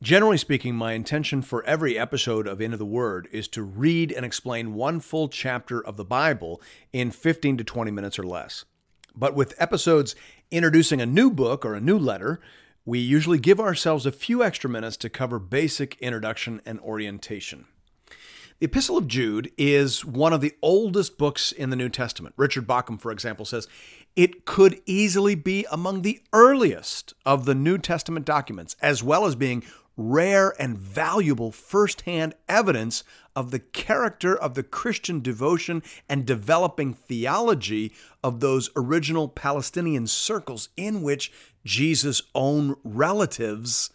Generally speaking, my intention for every episode of Into the Word is to read and explain one full chapter of the Bible in 15 to 20 minutes or less. But with episodes introducing a new book or a new letter, we usually give ourselves a few extra minutes to cover basic introduction and orientation. The Epistle of Jude is one of the oldest books in the New Testament. Richard Bauckham, for example, says it could easily be among the earliest of the New Testament documents, as well as being rare and valuable firsthand evidence of the character of the Christian devotion and developing theology of those original Palestinian circles in which Jesus' own relatives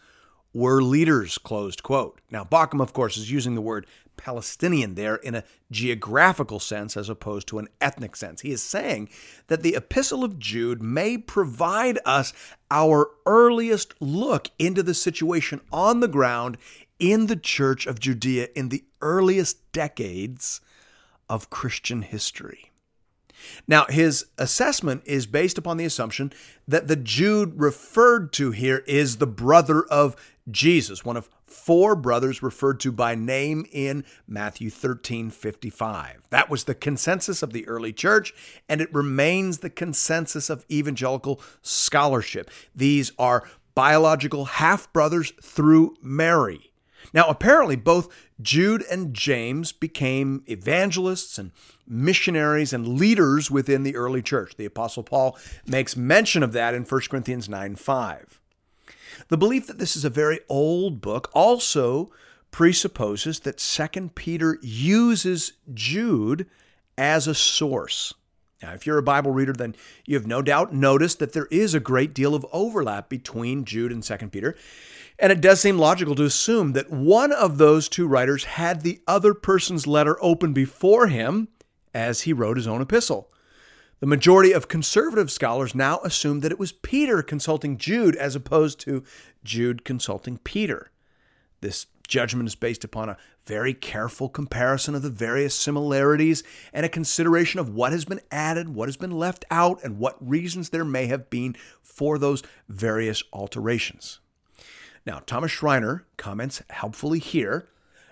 were leaders, closed quote. Now, Bauckham, of course, is using the word Palestinian there in a geographical sense as opposed to an ethnic sense. He is saying that the Epistle of Jude may provide us our earliest look into the situation on the ground in the church of Judea in the earliest decades of Christian history. Now, his assessment is based upon the assumption that the Jude referred to here is the brother of Jesus, one of four brothers referred to by name in Matthew 13 55. That was the consensus of the early church, and it remains the consensus of evangelical scholarship. These are biological half brothers through Mary. Now, apparently, both Jude and James became evangelists and missionaries and leaders within the early church. The Apostle Paul makes mention of that in 1 Corinthians 9 5. The belief that this is a very old book also presupposes that 2 Peter uses Jude as a source. Now, if you're a Bible reader, then you have no doubt noticed that there is a great deal of overlap between Jude and 2 Peter. And it does seem logical to assume that one of those two writers had the other person's letter open before him as he wrote his own epistle. The majority of conservative scholars now assume that it was Peter consulting Jude as opposed to Jude consulting Peter. This judgment is based upon a very careful comparison of the various similarities and a consideration of what has been added, what has been left out, and what reasons there may have been for those various alterations. Now, Thomas Schreiner comments helpfully here,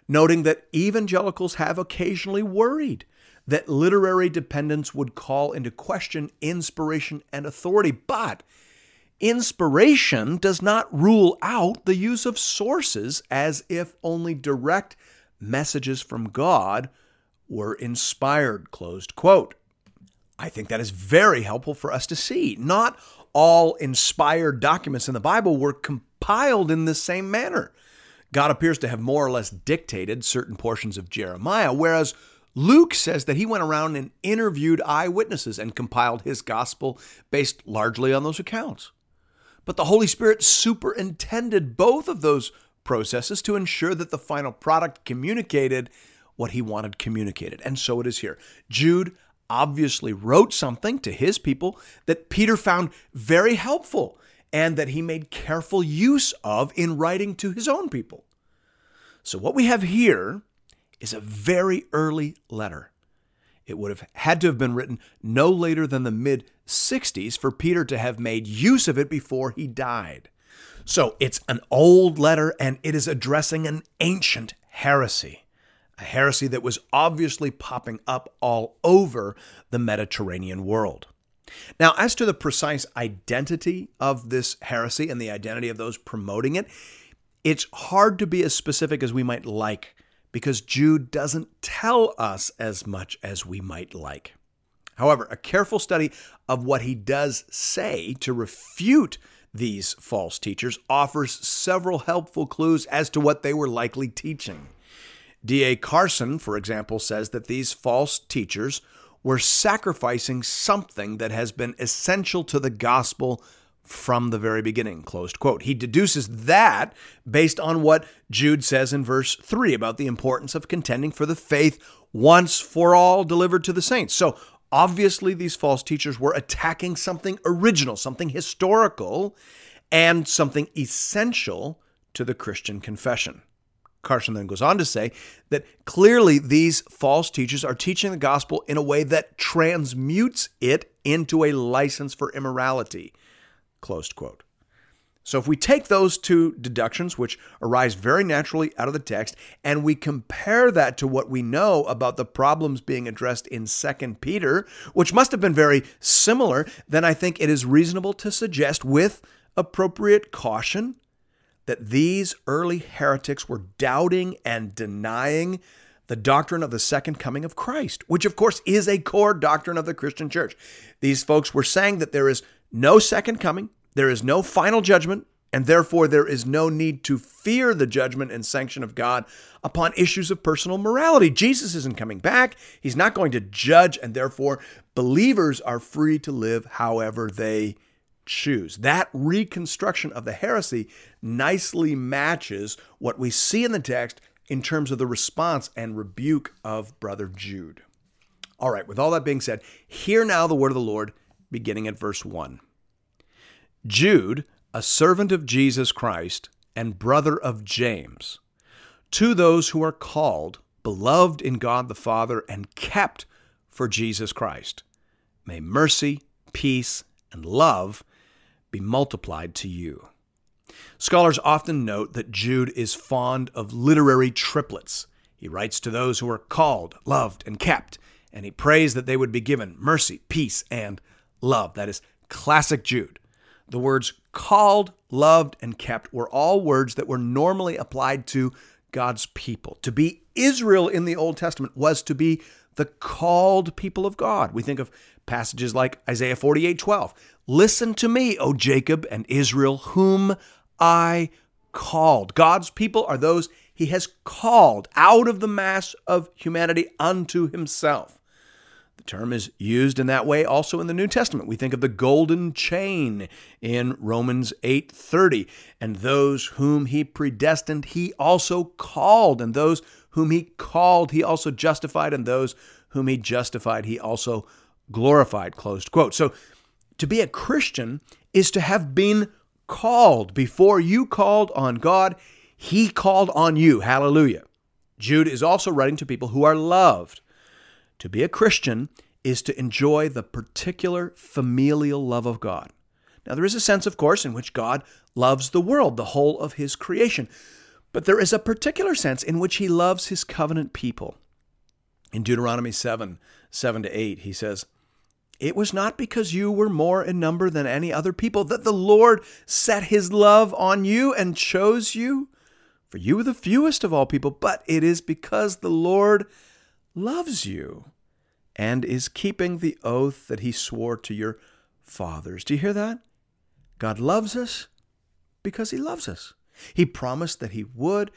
noting that evangelicals have occasionally worried that literary dependence would call into question inspiration and authority, but inspiration does not rule out the use of sources as if only direct messages from God were inspired. Closed quote. I think that is very helpful for us to see. Not all inspired documents in the Bible were compiled in the same manner. God appears to have more or less dictated certain portions of Jeremiah, whereas Luke says that he went around and interviewed eyewitnesses and compiled his gospel based largely on those accounts. But the Holy Spirit superintended both of those processes to ensure that the final product communicated what he wanted communicated. And so it is here. Jude obviously wrote something to his people that Peter found very helpful and that he made careful use of in writing to his own people. So, what we have here is a very early letter. It would have had to have been written no later than the mid 60s for Peter to have made use of it before he died. So it's an old letter and it is addressing an ancient heresy, a heresy that was obviously popping up all over the Mediterranean world. Now, as to the precise identity of this heresy and the identity of those promoting it, it's hard to be as specific as we might like because Jude doesn't tell us as much as we might like. However, a careful study of what he does say to refute these false teachers offers several helpful clues as to what they were likely teaching. D.A. Carson, for example, says that these false teachers were sacrificing something that has been essential to the gospel from the very beginning. Closed quote. He deduces that based on what Jude says in verse 3 about the importance of contending for the faith once for all delivered to the saints. So obviously, these false teachers were attacking something original, something historical, and something essential to the Christian confession. Carson then goes on to say that clearly these false teachers are teaching the gospel in a way that transmutes it into a license for immorality. Closed quote. So if we take those two deductions, which arise very naturally out of the text, and we compare that to what we know about the problems being addressed in 2 Peter, which must have been very similar, then I think it is reasonable to suggest with appropriate caution that these early heretics were doubting and denying the doctrine of the second coming of Christ, which of course is a core doctrine of the Christian church. These folks were saying that there is no second coming, there is no final judgment, and therefore there is no need to fear the judgment and sanction of God upon issues of personal morality. Jesus isn't coming back, He's not going to judge, and therefore believers are free to live however they choose. That reconstruction of the heresy nicely matches what we see in the text in terms of the response and rebuke of Brother Jude. All right, with all that being said, hear now the word of the Lord beginning at verse 1. Jude, a servant of Jesus Christ and brother of James, to those who are called, beloved in God the Father, and kept for Jesus Christ, may mercy, peace, and love be multiplied to you. Scholars often note that Jude is fond of literary triplets. He writes to those who are called, loved, and kept, and he prays that they would be given mercy, peace, and love. That is classic Jude. The words called, loved, and kept were all words that were normally applied to God's people. To be Israel in the Old Testament was to be the called people of God. We think of passages like Isaiah 48 12. Listen to me, O Jacob and Israel, whom I called. God's people are those he has called out of the mass of humanity unto himself. The term is used in that way also in the New Testament. We think of the golden chain in Romans 8:30, and those whom he predestined he also called, and those whom he called he also justified, and those whom he justified he also glorified. Closed quote. So to be a Christian is to have been called. Before you called on God, he called on you. Hallelujah. Jude is also writing to people who are loved. To be a Christian is to enjoy the particular familial love of God. Now, there is a sense, of course, in which God loves the world, the whole of his creation. But there is a particular sense in which he loves his covenant people. In Deuteronomy 7 7 to 8, he says, It was not because you were more in number than any other people that the Lord set his love on you and chose you, for you were the fewest of all people, but it is because the Lord loves you and is keeping the oath that he swore to your fathers. Do you hear that? God loves us because he loves us. He promised that he would,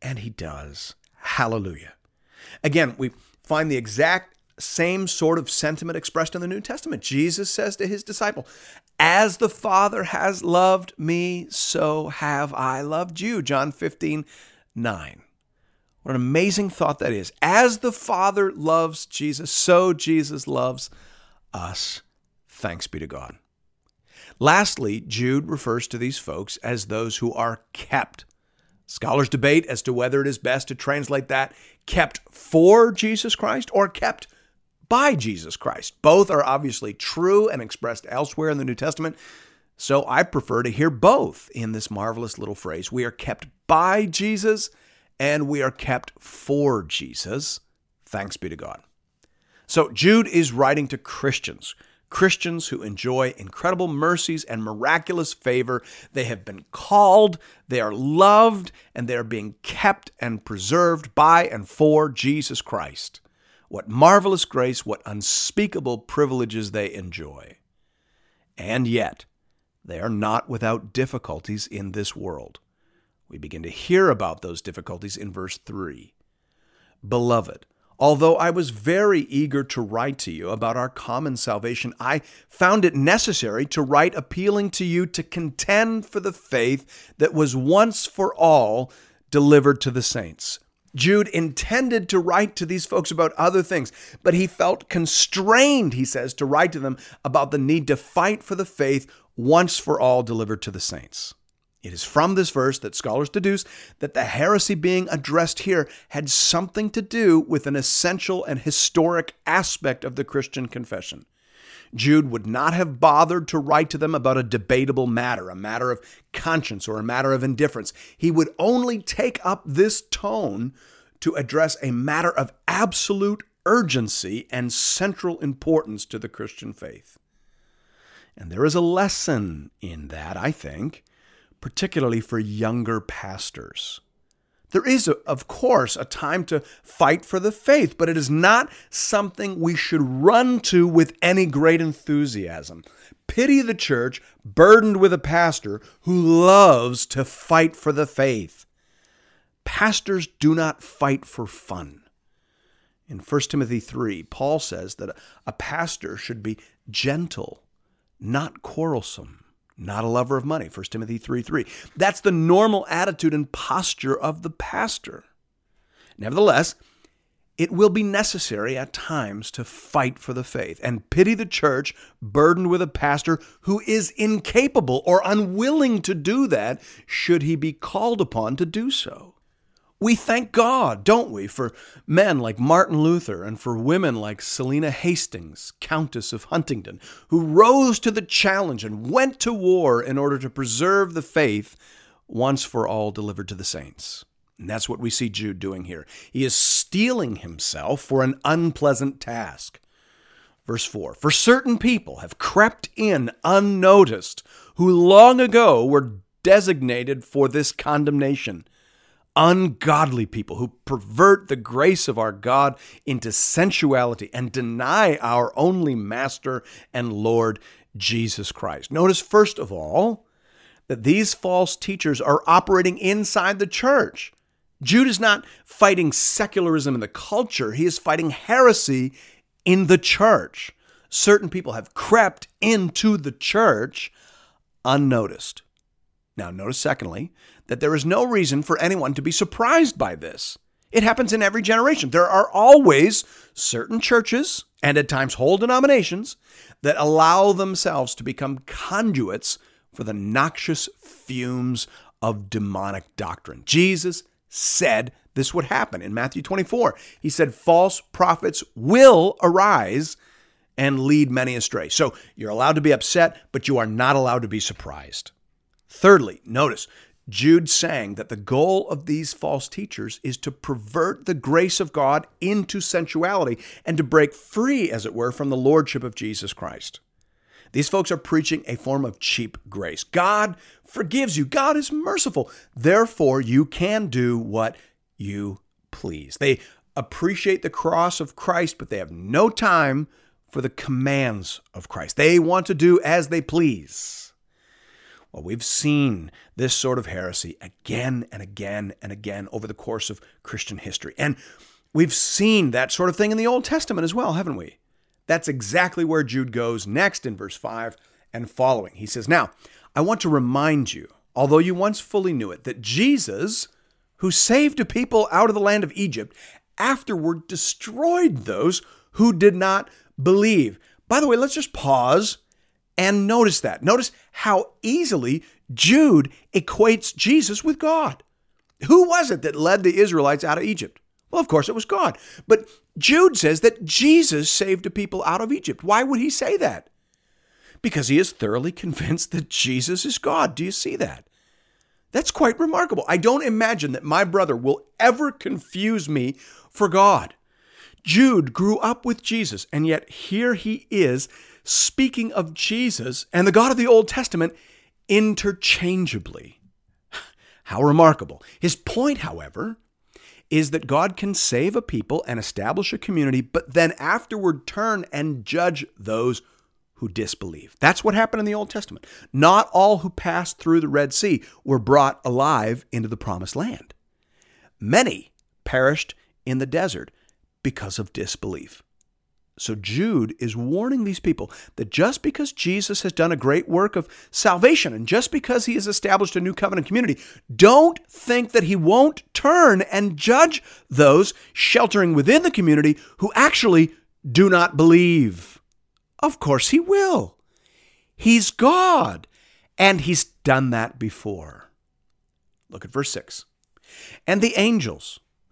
and he does. Hallelujah. Again, we find the exact same sort of sentiment expressed in the New Testament. Jesus says to his disciple, As the Father has loved me, so have I loved you. John 15, 9. What an amazing thought that is. As the Father loves Jesus, so Jesus loves us. Thanks be to God. Lastly, Jude refers to these folks as those who are kept. Scholars debate as to whether it is best to translate that kept for Jesus Christ or kept by Jesus Christ. Both are obviously true and expressed elsewhere in the New Testament. So I prefer to hear both in this marvelous little phrase. We are kept by Jesus and we are kept for Jesus. Thanks be to God. So Jude is writing to Christians Christians who enjoy incredible mercies and miraculous favor. They have been called, they are loved, and they are being kept and preserved by and for Jesus Christ. What marvelous grace, what unspeakable privileges they enjoy. And yet, they are not without difficulties in this world. We begin to hear about those difficulties in verse 3. Beloved, Although I was very eager to write to you about our common salvation, I found it necessary to write appealing to you to contend for the faith that was once for all delivered to the saints. Jude intended to write to these folks about other things, but he felt constrained, he says, to write to them about the need to fight for the faith once for all delivered to the saints. It is from this verse that scholars deduce that the heresy being addressed here had something to do with an essential and historic aspect of the Christian confession. Jude would not have bothered to write to them about a debatable matter, a matter of conscience or a matter of indifference. He would only take up this tone to address a matter of absolute urgency and central importance to the Christian faith. And there is a lesson in that, I think particularly for younger pastors. There is, of course, a time to fight for the faith, but it is not something we should run to with any great enthusiasm. Pity the church burdened with a pastor who loves to fight for the faith. Pastors do not fight for fun. In 1 Timothy 3, Paul says that a pastor should be gentle, not quarrelsome not a lover of money 1 timothy 3 3 that's the normal attitude and posture of the pastor. Nevertheless it will be necessary at times to fight for the faith and pity the church burdened with a pastor who is incapable or unwilling to do that should he be called upon to do so we thank God, don't we, for men like Martin Luther and for women like Selina Hastings, Countess of Huntingdon, who rose to the challenge and went to war in order to preserve the faith once for all delivered to the saints. And that's what we see Jude doing here. He is steeling himself for an unpleasant task. Verse 4 For certain people have crept in unnoticed, who long ago were designated for this condemnation ungodly people who pervert the grace of our God into sensuality and deny our only Master and Lord Jesus Christ. Notice, first of all, that these false teachers are operating inside the church. Jude is not fighting secularism in the culture, he is fighting heresy in the church. Certain people have crept into the church unnoticed. Now, notice, secondly, that there is no reason for anyone to be surprised by this. It happens in every generation. There are always certain churches and at times whole denominations that allow themselves to become conduits for the noxious fumes of demonic doctrine. Jesus said this would happen in Matthew 24. He said, False prophets will arise and lead many astray. So you're allowed to be upset, but you are not allowed to be surprised. Thirdly, notice Jude saying that the goal of these false teachers is to pervert the grace of God into sensuality and to break free, as it were, from the lordship of Jesus Christ. These folks are preaching a form of cheap grace. God forgives you, God is merciful. Therefore, you can do what you please. They appreciate the cross of Christ, but they have no time for the commands of Christ. They want to do as they please. Well, we've seen this sort of heresy again and again and again over the course of Christian history. And we've seen that sort of thing in the Old Testament as well, haven't we? That's exactly where Jude goes next in verse 5 and following. He says, Now, I want to remind you, although you once fully knew it, that Jesus, who saved a people out of the land of Egypt, afterward destroyed those who did not believe. By the way, let's just pause and notice that. Notice how easily Jude equates Jesus with God. Who was it that led the Israelites out of Egypt? Well, of course, it was God. But Jude says that Jesus saved the people out of Egypt. Why would he say that? Because he is thoroughly convinced that Jesus is God. Do you see that? That's quite remarkable. I don't imagine that my brother will ever confuse me for God. Jude grew up with Jesus, and yet here he is speaking of Jesus and the God of the Old Testament interchangeably. How remarkable. His point, however, is that God can save a people and establish a community, but then afterward turn and judge those who disbelieve. That's what happened in the Old Testament. Not all who passed through the Red Sea were brought alive into the promised land. Many perished in the desert because of disbelief. So Jude is warning these people that just because Jesus has done a great work of salvation and just because he has established a new covenant community, don't think that he won't turn and judge those sheltering within the community who actually do not believe. Of course he will. He's God, and he's done that before. Look at verse 6. And the angels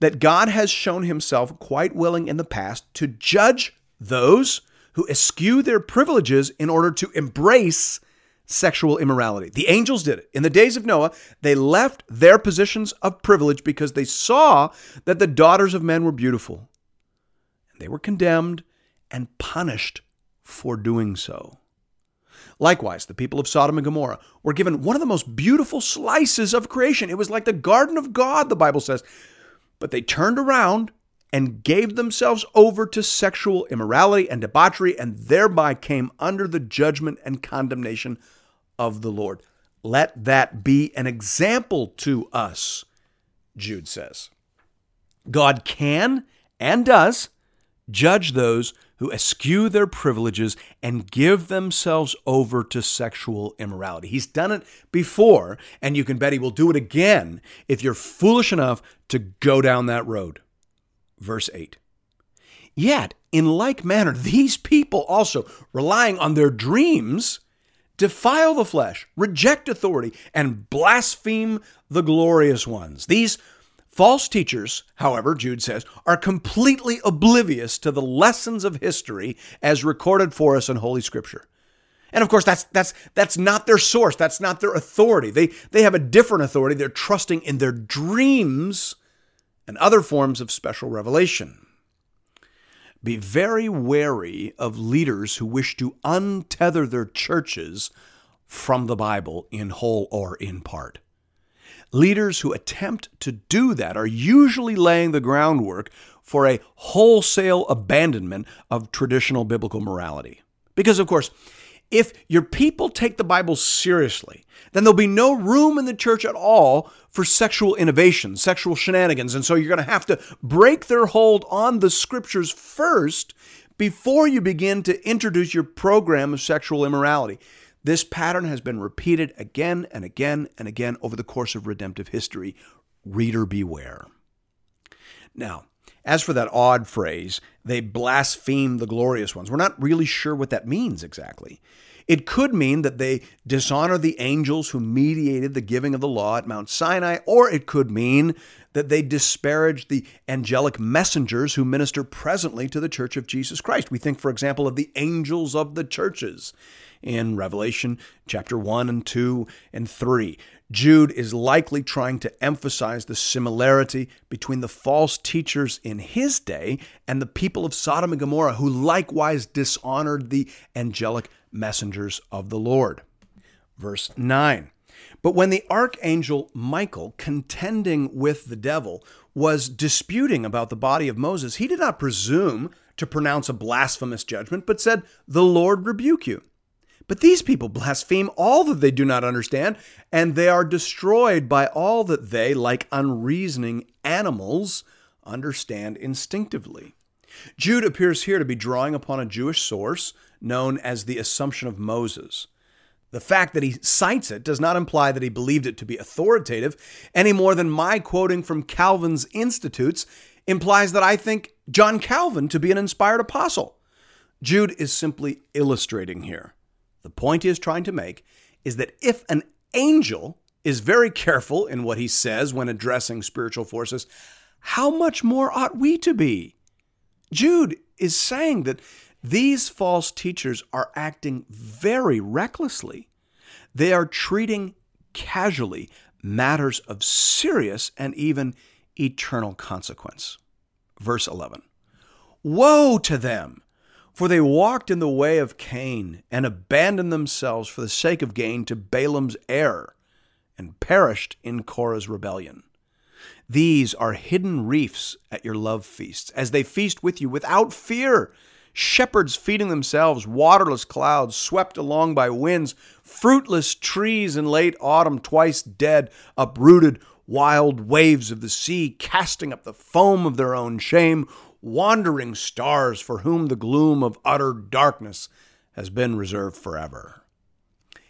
that God has shown himself quite willing in the past to judge those who eschew their privileges in order to embrace sexual immorality. The angels did it. In the days of Noah, they left their positions of privilege because they saw that the daughters of men were beautiful. And they were condemned and punished for doing so. Likewise, the people of Sodom and Gomorrah were given one of the most beautiful slices of creation. It was like the garden of God, the Bible says. But they turned around and gave themselves over to sexual immorality and debauchery, and thereby came under the judgment and condemnation of the Lord. Let that be an example to us, Jude says. God can and does judge those who eschew their privileges and give themselves over to sexual immorality. He's done it before, and you can bet he will do it again if you're foolish enough to go down that road. Verse 8. Yet, in like manner, these people also, relying on their dreams, defile the flesh, reject authority, and blaspheme the glorious ones. These False teachers, however, Jude says, are completely oblivious to the lessons of history as recorded for us in Holy Scripture. And of course, that's that's that's not their source. That's not their authority. They they have a different authority. They're trusting in their dreams and other forms of special revelation. Be very wary of leaders who wish to untether their churches from the Bible in whole or in part. Leaders who attempt to do that are usually laying the groundwork for a wholesale abandonment of traditional biblical morality. Because, of course, if your people take the Bible seriously, then there'll be no room in the church at all for sexual innovation, sexual shenanigans. And so you're going to have to break their hold on the scriptures first before you begin to introduce your program of sexual immorality. This pattern has been repeated again and again and again over the course of redemptive history. Reader beware. Now, as for that odd phrase, they blaspheme the glorious ones, we're not really sure what that means exactly. It could mean that they dishonor the angels who mediated the giving of the law at Mount Sinai, or it could mean that they disparage the angelic messengers who minister presently to the church of Jesus Christ. We think, for example, of the angels of the churches in Revelation chapter 1 and 2 and 3. Jude is likely trying to emphasize the similarity between the false teachers in his day and the people of Sodom and Gomorrah, who likewise dishonored the angelic messengers of the Lord. Verse 9. But when the archangel Michael, contending with the devil, was disputing about the body of Moses, he did not presume to pronounce a blasphemous judgment, but said, The Lord rebuke you. But these people blaspheme all that they do not understand, and they are destroyed by all that they, like unreasoning animals, understand instinctively. Jude appears here to be drawing upon a Jewish source known as the Assumption of Moses. The fact that he cites it does not imply that he believed it to be authoritative any more than my quoting from Calvin's Institutes implies that I think John Calvin to be an inspired apostle. Jude is simply illustrating here. The point he is trying to make is that if an angel is very careful in what he says when addressing spiritual forces, how much more ought we to be? Jude is saying that these false teachers are acting very recklessly. They are treating casually matters of serious and even eternal consequence. Verse 11 Woe to them! For they walked in the way of Cain and abandoned themselves for the sake of gain to Balaam's error and perished in Korah's rebellion. These are hidden reefs at your love feasts, as they feast with you without fear. Shepherds feeding themselves, waterless clouds swept along by winds, fruitless trees in late autumn, twice dead, uprooted, wild waves of the sea casting up the foam of their own shame, wandering stars for whom the gloom of utter darkness has been reserved forever.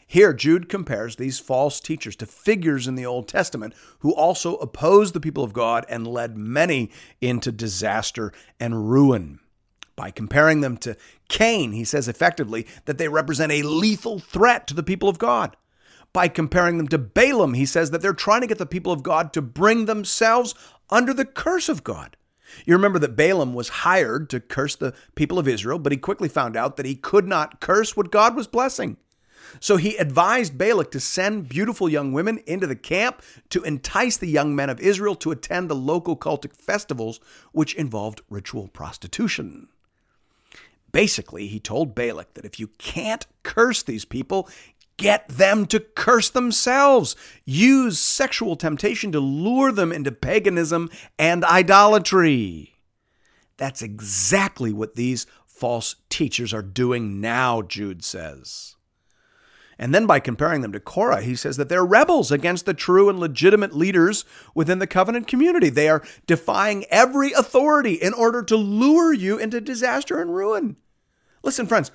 Here, Jude compares these false teachers to figures in the Old Testament who also opposed the people of God and led many into disaster and ruin. By comparing them to Cain, he says effectively that they represent a lethal threat to the people of God. By comparing them to Balaam, he says that they're trying to get the people of God to bring themselves under the curse of God. You remember that Balaam was hired to curse the people of Israel, but he quickly found out that he could not curse what God was blessing. So he advised Balak to send beautiful young women into the camp to entice the young men of Israel to attend the local cultic festivals, which involved ritual prostitution. Basically, he told Balak that if you can't curse these people, get them to curse themselves. Use sexual temptation to lure them into paganism and idolatry. That's exactly what these false teachers are doing now, Jude says. And then by comparing them to Korah, he says that they're rebels against the true and legitimate leaders within the covenant community. They are defying every authority in order to lure you into disaster and ruin. Listen, friends,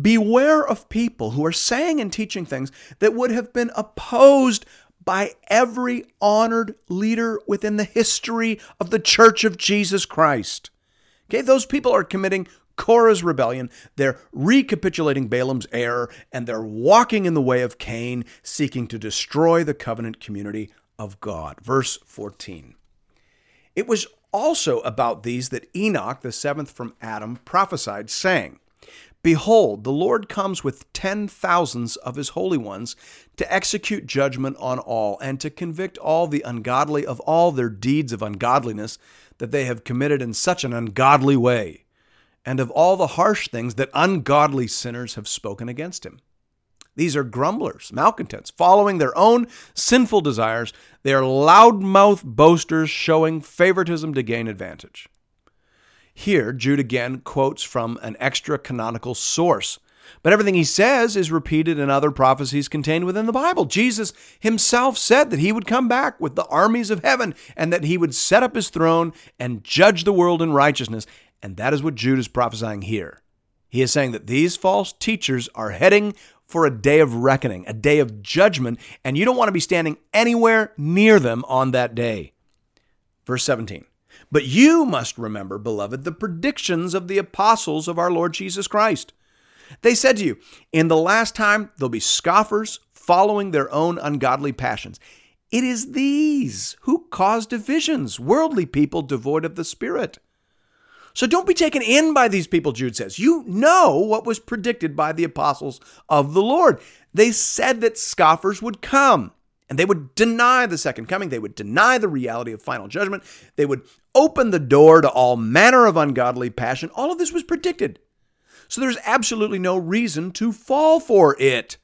beware of people who are saying and teaching things that would have been opposed by every honored leader within the history of the Church of Jesus Christ. Okay, those people are committing Korah's rebellion, they're recapitulating Balaam's error, and they're walking in the way of Cain, seeking to destroy the covenant community of God. Verse 14. It was also about these that Enoch, the seventh from Adam, prophesied, saying, Behold, the Lord comes with ten thousands of his holy ones to execute judgment on all, and to convict all the ungodly of all their deeds of ungodliness that they have committed in such an ungodly way and of all the harsh things that ungodly sinners have spoken against him. These are grumblers, malcontents, following their own sinful desires. They are loudmouth boasters showing favoritism to gain advantage. Here, Jude again quotes from an extra canonical source, but everything he says is repeated in other prophecies contained within the Bible. Jesus himself said that he would come back with the armies of heaven and that he would set up his throne and judge the world in righteousness. And that is what Jude is prophesying here. He is saying that these false teachers are heading for a day of reckoning, a day of judgment, and you don't want to be standing anywhere near them on that day. Verse 17. But you must remember, beloved, the predictions of the apostles of our Lord Jesus Christ. They said to you, In the last time there'll be scoffers following their own ungodly passions. It is these who cause divisions, worldly people devoid of the Spirit. So don't be taken in by these people, Jude says. You know what was predicted by the apostles of the Lord. They said that scoffers would come and they would deny the second coming. They would deny the reality of final judgment. They would open the door to all manner of ungodly passion. All of this was predicted. So there's absolutely no reason to fall for it.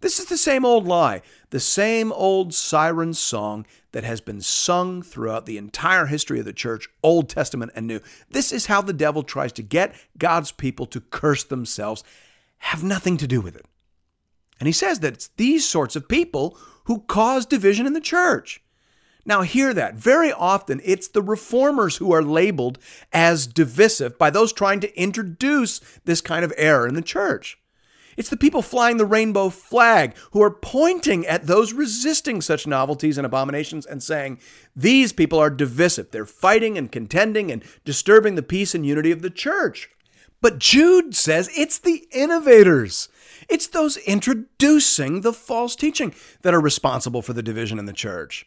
This is the same old lie, the same old siren song that has been sung throughout the entire history of the church, Old Testament and New. This is how the devil tries to get God's people to curse themselves, have nothing to do with it. And he says that it's these sorts of people who cause division in the church. Now, hear that. Very often, it's the reformers who are labeled as divisive by those trying to introduce this kind of error in the church. It's the people flying the rainbow flag who are pointing at those resisting such novelties and abominations and saying, These people are divisive. They're fighting and contending and disturbing the peace and unity of the church. But Jude says it's the innovators. It's those introducing the false teaching that are responsible for the division in the church.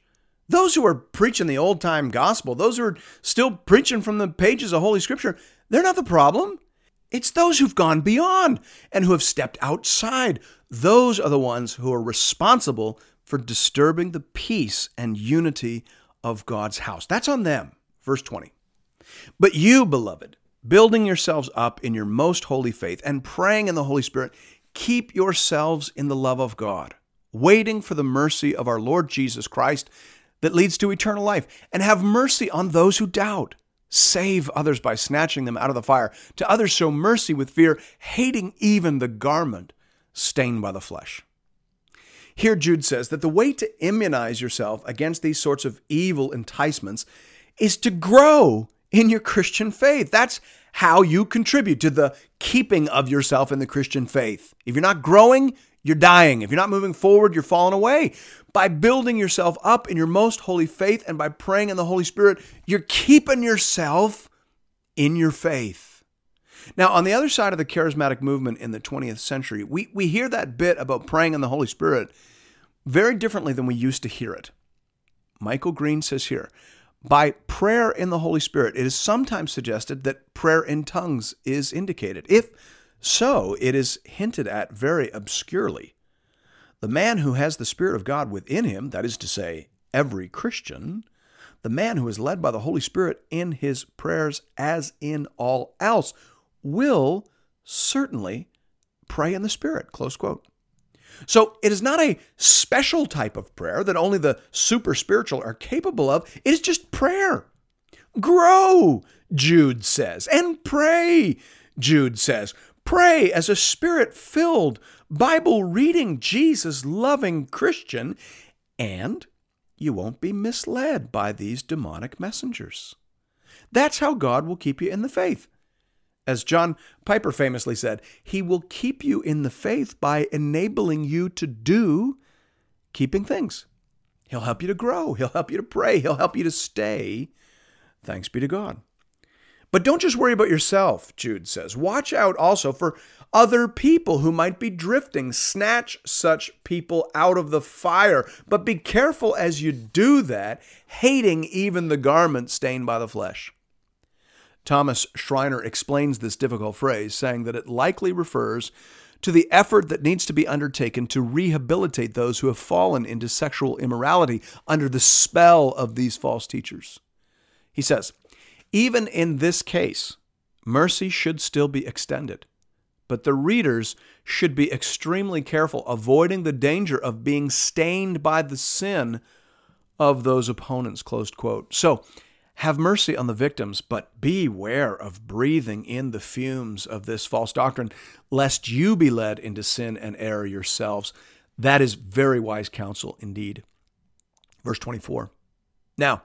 Those who are preaching the old time gospel, those who are still preaching from the pages of Holy Scripture, they're not the problem. It's those who've gone beyond and who have stepped outside. Those are the ones who are responsible for disturbing the peace and unity of God's house. That's on them. Verse 20. But you, beloved, building yourselves up in your most holy faith and praying in the Holy Spirit, keep yourselves in the love of God, waiting for the mercy of our Lord Jesus Christ that leads to eternal life, and have mercy on those who doubt. Save others by snatching them out of the fire. To others, show mercy with fear, hating even the garment stained by the flesh. Here, Jude says that the way to immunize yourself against these sorts of evil enticements is to grow in your Christian faith. That's how you contribute to the keeping of yourself in the Christian faith. If you're not growing, you're dying. If you're not moving forward, you're falling away. By building yourself up in your most holy faith and by praying in the Holy Spirit, you're keeping yourself in your faith. Now, on the other side of the charismatic movement in the 20th century, we, we hear that bit about praying in the Holy Spirit very differently than we used to hear it. Michael Green says here by prayer in the Holy Spirit, it is sometimes suggested that prayer in tongues is indicated. If so, it is hinted at very obscurely. The man who has the Spirit of God within him, that is to say, every Christian, the man who is led by the Holy Spirit in his prayers as in all else, will certainly pray in the Spirit. Close quote. So it is not a special type of prayer that only the super spiritual are capable of. It is just prayer. Grow, Jude says, and pray, Jude says. Pray as a spirit filled, Bible reading, Jesus loving Christian, and you won't be misled by these demonic messengers. That's how God will keep you in the faith. As John Piper famously said, He will keep you in the faith by enabling you to do keeping things. He'll help you to grow. He'll help you to pray. He'll help you to stay. Thanks be to God. But don't just worry about yourself, Jude says. Watch out also for other people who might be drifting. Snatch such people out of the fire. But be careful as you do that, hating even the garment stained by the flesh. Thomas Schreiner explains this difficult phrase, saying that it likely refers to the effort that needs to be undertaken to rehabilitate those who have fallen into sexual immorality under the spell of these false teachers. He says, even in this case, mercy should still be extended, but the readers should be extremely careful, avoiding the danger of being stained by the sin of those opponents. Closed quote. So, have mercy on the victims, but beware of breathing in the fumes of this false doctrine, lest you be led into sin and error yourselves. That is very wise counsel indeed. Verse 24. Now,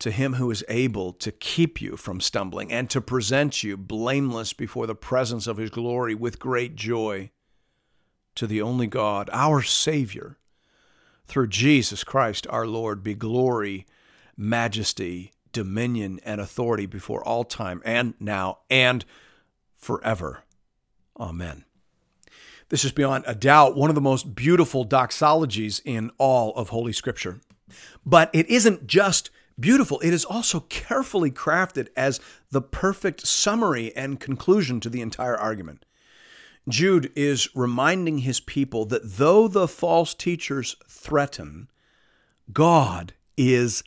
to him who is able to keep you from stumbling and to present you blameless before the presence of his glory with great joy, to the only God, our Savior, through Jesus Christ our Lord, be glory, majesty, dominion, and authority before all time and now and forever. Amen. This is beyond a doubt one of the most beautiful doxologies in all of Holy Scripture. But it isn't just beautiful, it is also carefully crafted as the perfect summary and conclusion to the entire argument. Jude is reminding his people that though the false teachers threaten, God is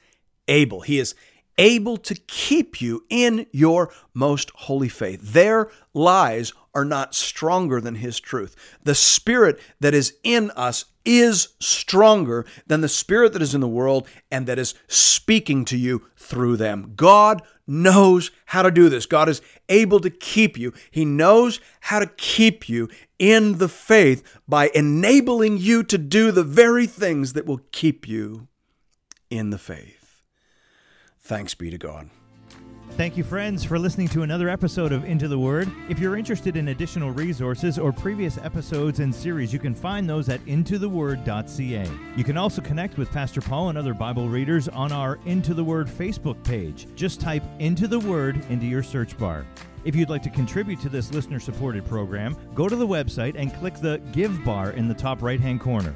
able. He is able to keep you in your most holy faith. Their lies are not stronger than His truth. The Spirit that is in us is stronger than the Spirit that is in the world and that is speaking to you through them. God knows how to do this. God is able to keep you. He knows how to keep you in the faith by enabling you to do the very things that will keep you in the faith. Thanks be to God. Thank you, friends, for listening to another episode of Into the Word. If you're interested in additional resources or previous episodes and series, you can find those at intotheword.ca. You can also connect with Pastor Paul and other Bible readers on our Into the Word Facebook page. Just type Into the Word into your search bar. If you'd like to contribute to this listener supported program, go to the website and click the Give bar in the top right hand corner.